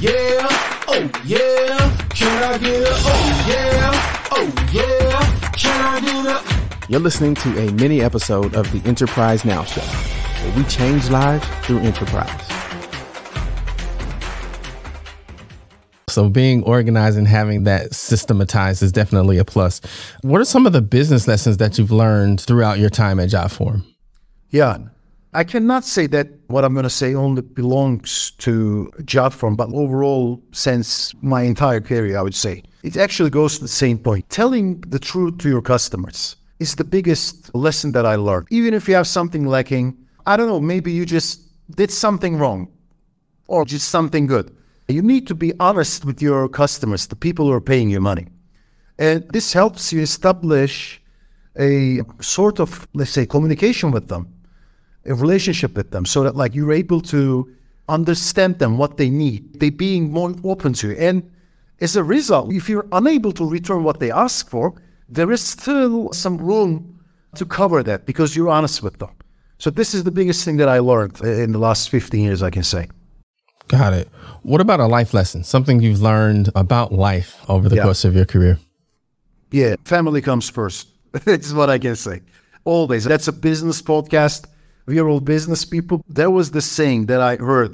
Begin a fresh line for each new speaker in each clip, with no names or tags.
Yeah, oh yeah, can I get a oh yeah, oh yeah, can I get a
You're listening to a mini episode of the Enterprise Now Show, where we change lives through enterprise. So, being organized and having that systematized is definitely a plus. What are some of the business lessons that you've learned throughout your time at JotForm?
Yeah. I cannot say that what I'm going to say only belongs to JotForm, but overall, since my entire career, I would say it actually goes to the same point. Telling the truth to your customers is the biggest lesson that I learned. Even if you have something lacking, I don't know, maybe you just did something wrong or just something good. You need to be honest with your customers, the people who are paying you money. And this helps you establish a sort of, let's say, communication with them a relationship with them so that like you're able to understand them what they need they being more open to you and as a result if you're unable to return what they ask for there is still some room to cover that because you're honest with them so this is the biggest thing that i learned in the last 15 years i can say
Got it. What about a life lesson? Something you've learned about life over the
Yeah.
course of your career?
yeah family comes first that's what i can say always that's a business podcast we are all business people there was this saying that i heard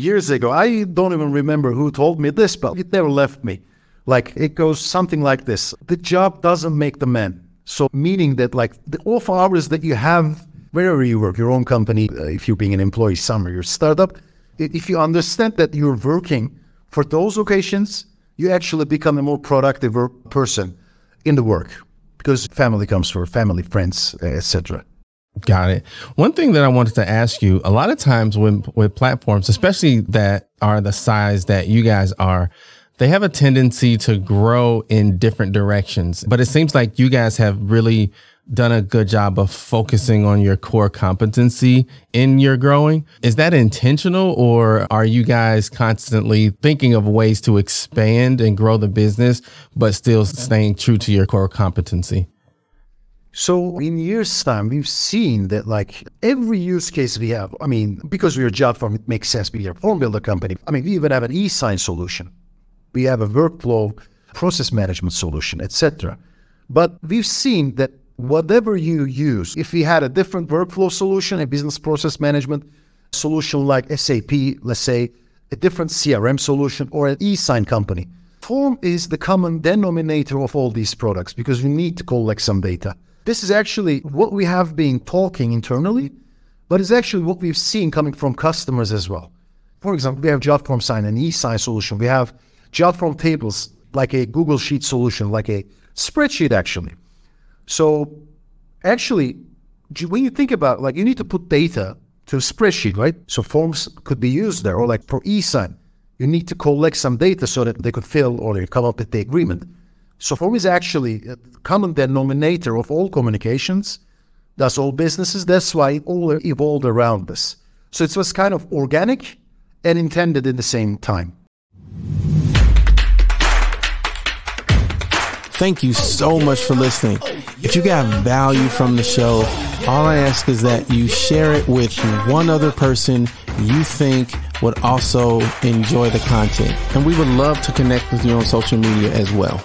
years ago. I don't even remember who told me this but it never left me. Like it goes something like this. The job doesn't make the man. So meaning that like the off hours that you have wherever you work your own company uh, if you're being an employee somewhere your startup if you understand that you're working for those occasions you actually become a more productive person in the work. Because family comes first family friends etc
Got it. One thing that I wanted to ask you a lot of times when with platforms, especially that are the size that you guys are, they have a tendency to grow in different directions. But it seems like you guys have really done a good job of focusing on your core competency in your growing. Is that intentional or are you guys constantly thinking of ways to expand and grow the business, but still staying true to your core competency?
So in years' time, we've seen that like every use case we have, I mean, because we're a JotForm, it makes sense. We are a form builder company. I mean, we even have an e-sign solution. We have a workflow process management solution, etc. But we've seen that whatever you use, if we had a different workflow solution, a business process management solution like SAP, let's say, a different CRM solution or an e-sign company, form is the common denominator of all these products because you need to collect some data. This is actually what we have been talking internally, but it's actually what we've seen coming from customers as well. For example, we have JotForm Sign, an e-sign solution. We have JotForm Tables, like a Google Sheet solution, like a spreadsheet actually. So actually, when you think about like you need to put data to a spreadsheet, right? So forms could be used there, or like for e-sign, you need to collect some data so that they could fill or they come up with the agreement. So form is actually a common denominator of all communications. That's all businesses. That's why it all evolved around this. So it was kind of organic and intended in the same time.
Thank you so much for listening. If you got value from the show, all I ask is that you share it with one other person you think would also enjoy the content. And we would love to connect with you on social media as well.